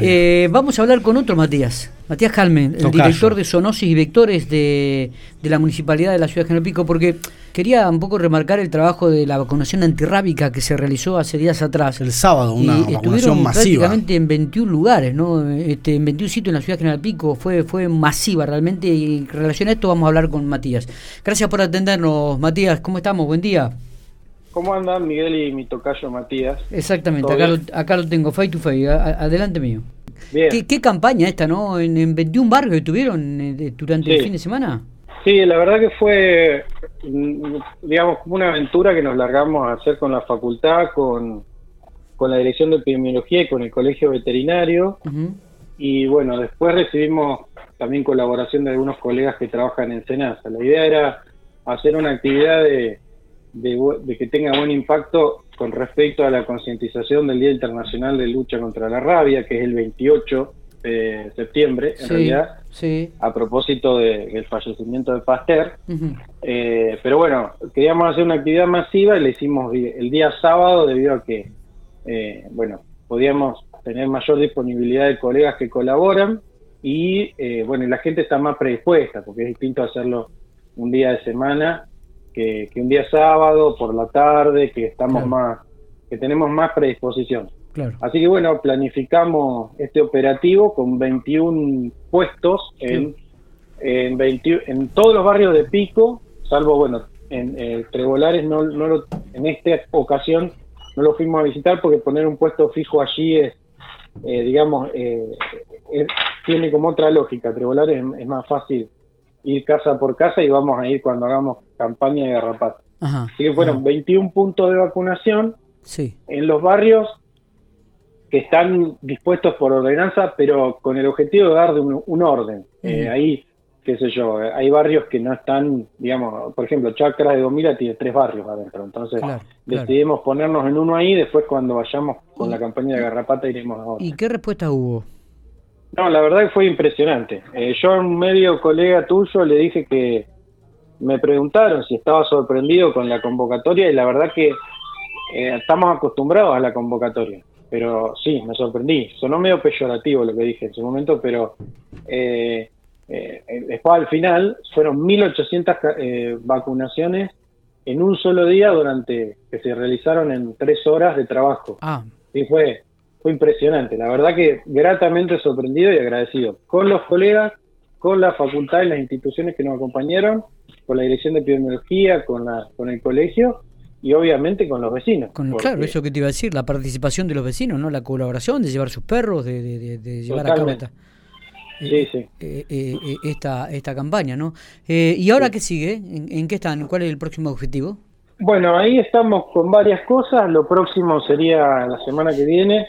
Eh, vamos a hablar con otro Matías, Matías Calmen, el director de Zoonosis y Vectores de, la Municipalidad de la Ciudad de General Pico, porque quería un poco remarcar el trabajo de la vacunación antirrábica que se realizó hace días atrás. El sábado, una y vacunación masiva. prácticamente en 21 lugares, ¿no? Este, en 21 sitios en la Ciudad de General Pico, fue, fue masiva realmente, y en relación a esto vamos a hablar con Matías. Gracias por atendernos, Matías, ¿cómo estamos? Buen día. ¿Cómo andan Miguel y mi tocayo Matías? Exactamente, acá lo, acá lo, tengo, face to face, adelante mío. Bien. ¿Qué, campaña esta, no? En, 21 barrios que tuvieron eh, durante el fin de semana. Sí, la verdad que fue, mm, digamos, como una aventura que nos largamos a hacer con la facultad, con, con la Dirección de Epidemiología y con el Colegio Veterinario. Y bueno, después recibimos también colaboración de algunos colegas que trabajan en Senasa. La idea era hacer una actividad de de, que tenga buen impacto con respecto a la concientización del Día Internacional de Lucha contra la Rabia, que es el 28 de septiembre, en realidad, a propósito del fallecimiento de Pasteur. Eh, pero bueno, queríamos hacer una actividad masiva y la hicimos el día sábado debido a que, eh, bueno, podíamos tener mayor disponibilidad de colegas que colaboran y, eh, bueno, y la gente está más predispuesta, porque es distinto hacerlo un día de semana que, un día sábado por la tarde, que estamos más, que tenemos más predisposición. Así que bueno, planificamos este operativo con 21 puestos en, en, en todos los barrios de Pico, salvo bueno, en eh, Trebolares no, no en esta ocasión no lo fuimos a visitar porque poner un puesto fijo allí es, eh, digamos, eh, tiene como otra lógica. Trebolares es más fácil ir casa por casa y vamos a ir cuando hagamos campaña de garrapata. Así que fueron 21 puntos de vacunación sí. en los barrios que están dispuestos por ordenanza, pero con el objetivo de dar un, orden. Eh, ahí, qué sé yo, hay barrios que no están, digamos, por ejemplo, Chacra de Gomila tiene tres barrios adentro, entonces decidimos ponernos en uno ahí, después cuando vayamos con la campaña de garrapata iremos a otro. ¿Y qué respuesta hubo? No, la verdad que fue impresionante. Eh, yo a un medio colega tuyo le dije que me preguntaron si estaba sorprendido con la convocatoria y la verdad que eh, estamos acostumbrados a la convocatoria. Pero sí, me sorprendí. Sonó medio peyorativo lo que dije en su momento, pero eh, eh después al final fueron 1.800 vacunaciones en un solo día durante que se realizaron en tres horas de trabajo. Ah. Y fue fue impresionante. La verdad que gratamente sorprendido y agradecido con los colegas, con la facultad y las instituciones que nos acompañaron, con la dirección de epidemiología, con, la, con el colegio y obviamente con los vecinos. Claro, eso que te iba a decir, la participación de los vecinos, ¿no? La colaboración de llevar sus perros, de, llevar a cabo esta, sí, sí. Eh, eh, eh, esta, esta campaña, ¿no? ¿Y ahora qué sigue? ¿En, ¿En, qué están? ¿Cuál es el próximo objetivo? Bueno, ahí estamos con varias cosas. Lo próximo sería la semana que viene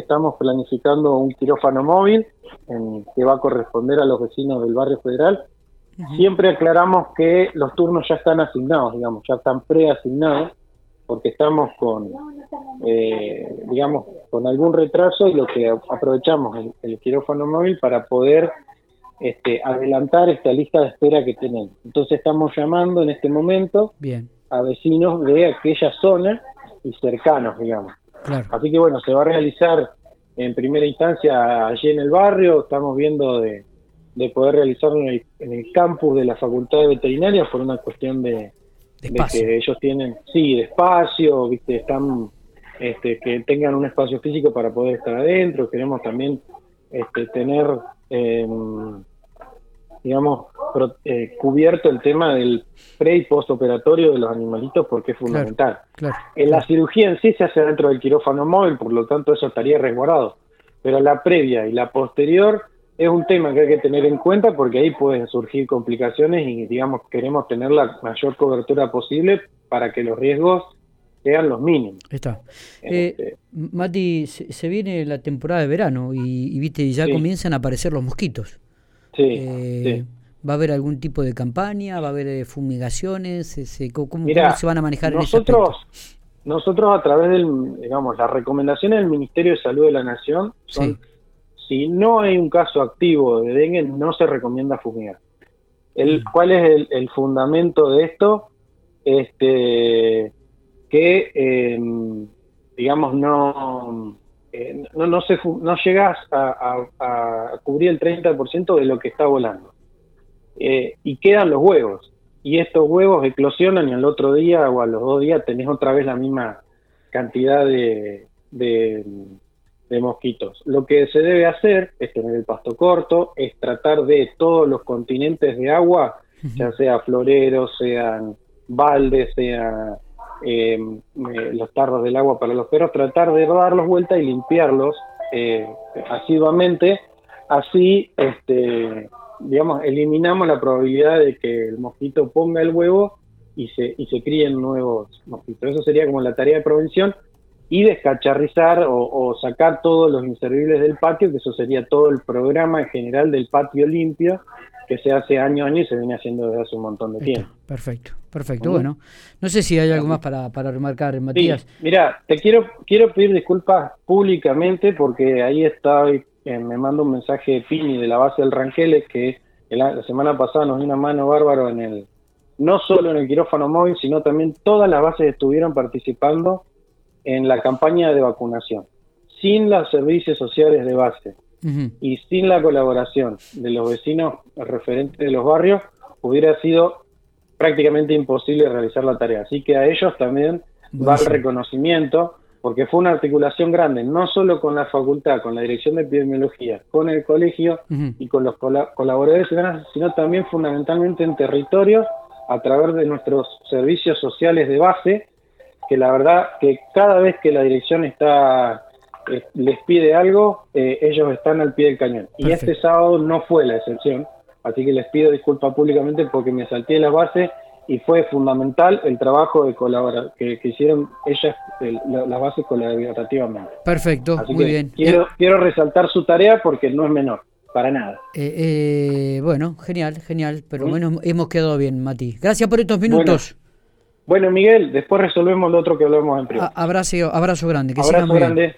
estamos planificando un quirófano móvil en, que va a corresponder a los vecinos del barrio federal. Siempre aclaramos que los turnos ya están asignados, digamos, ya están preasignados, porque estamos con, eh, digamos, con algún retraso y lo que aprovechamos el, el quirófano móvil para poder este, adelantar esta lista de espera que tenemos. Entonces estamos llamando en este momento a vecinos de aquella zona y cercanos, digamos. Así que bueno, se va a realizar en primera instancia allí en el barrio, estamos viendo de, poder realizarlo en el, campus de la Facultad de Veterinaria por una cuestión de, que ellos tienen, sí, de espacio, ¿viste? están este, que tengan un espacio físico para poder estar adentro, queremos también este, tener, em, digamos, eh, cubierto el tema del pre y postoperatorio de los animalitos porque es fundamental. en la cirugía en sí se hace dentro del quirófano móvil, por lo tanto eso estaría resguardado. Pero la previa y la posterior es un tema que hay que tener en cuenta porque ahí pueden surgir complicaciones y digamos queremos tener la mayor cobertura posible para que los riesgos sean los mínimos. Está. Este, eh, Mati, se, viene la temporada de verano y, viste ya comienzan a aparecer los mosquitos. Sí, eh, sí. ¿Va a haber algún tipo de campaña? ¿Va a haber eh, fumigaciones? ¿Cómo, se van a manejar nosotros, en ese Nosotros a través del, digamos, las recomendaciones del Ministerio de Salud de la Nación son, si no hay un caso activo de dengue, no se recomienda fumigar. El, mm. ¿Cuál es el, fundamento de esto? Este, que, em, digamos, no eh, no, no, se, no llegas a, cubrir el 30% de lo que está volando. Eh, y quedan los huevos. Y estos huevos eclosionan y al otro día o a los dos días tenés otra vez la misma cantidad de, de, mosquitos. Lo que se debe hacer es tener el pasto corto, es tratar de todos los continentes de agua, ya sea floreros, sean baldes, sean eh, los tarros del agua para los perros, tratar de darlos vuelta y limpiarlos eh, asiduamente, así, este, digamos, eliminamos la probabilidad de que el mosquito ponga el huevo y se, y se críen nuevos mosquitos. Eso sería como la tarea de prevención y descacharrizar o, o, sacar todos los inservibles del patio, que eso sería todo el programa en general del patio limpio, que se hace año a año y se viene haciendo desde hace un montón de tiempo. Perfecto, perfecto. Bueno, no sé si hay algo más para, para remarcar, Matías. mira, te quiero quiero pedir disculpas públicamente porque ahí está, eh, me manda un mensaje de Pini de la base del Ranqueles que la, semana pasada nos dio una mano bárbaro en el, no solo en el quirófano móvil, sino también todas las bases estuvieron participando en la campaña de vacunación. Sin los servicios sociales de base, y sin la colaboración de los vecinos referentes de los barrios hubiera sido prácticamente imposible realizar la tarea. Así que a ellos también va el reconocimiento, porque fue una articulación grande, no solo con la facultad, con la dirección de epidemiología, con el colegio y con los colaboradores, sino también fundamentalmente en territorio a través de nuestros servicios sociales de base, que la verdad que cada vez que la dirección está les pide algo, eh, ellos están al pie del cañón. Y este sábado no fue la excepción, así que les pido disculpas públicamente porque me salté la base y fue fundamental el trabajo de colaborar que, hicieron ellas las bases colaborativamente. Perfecto, muy bien. Quiero, quiero resaltar su tarea porque no es menor. Para nada. Eh, eh, bueno, genial, genial, pero bueno, ¿Mm? hemos quedado bien, Mati. Gracias por estos minutos. Bueno, Miguel, después resolvemos lo otro que hablamos en privado. abrazo, abrazo grande. Que abrazo grande.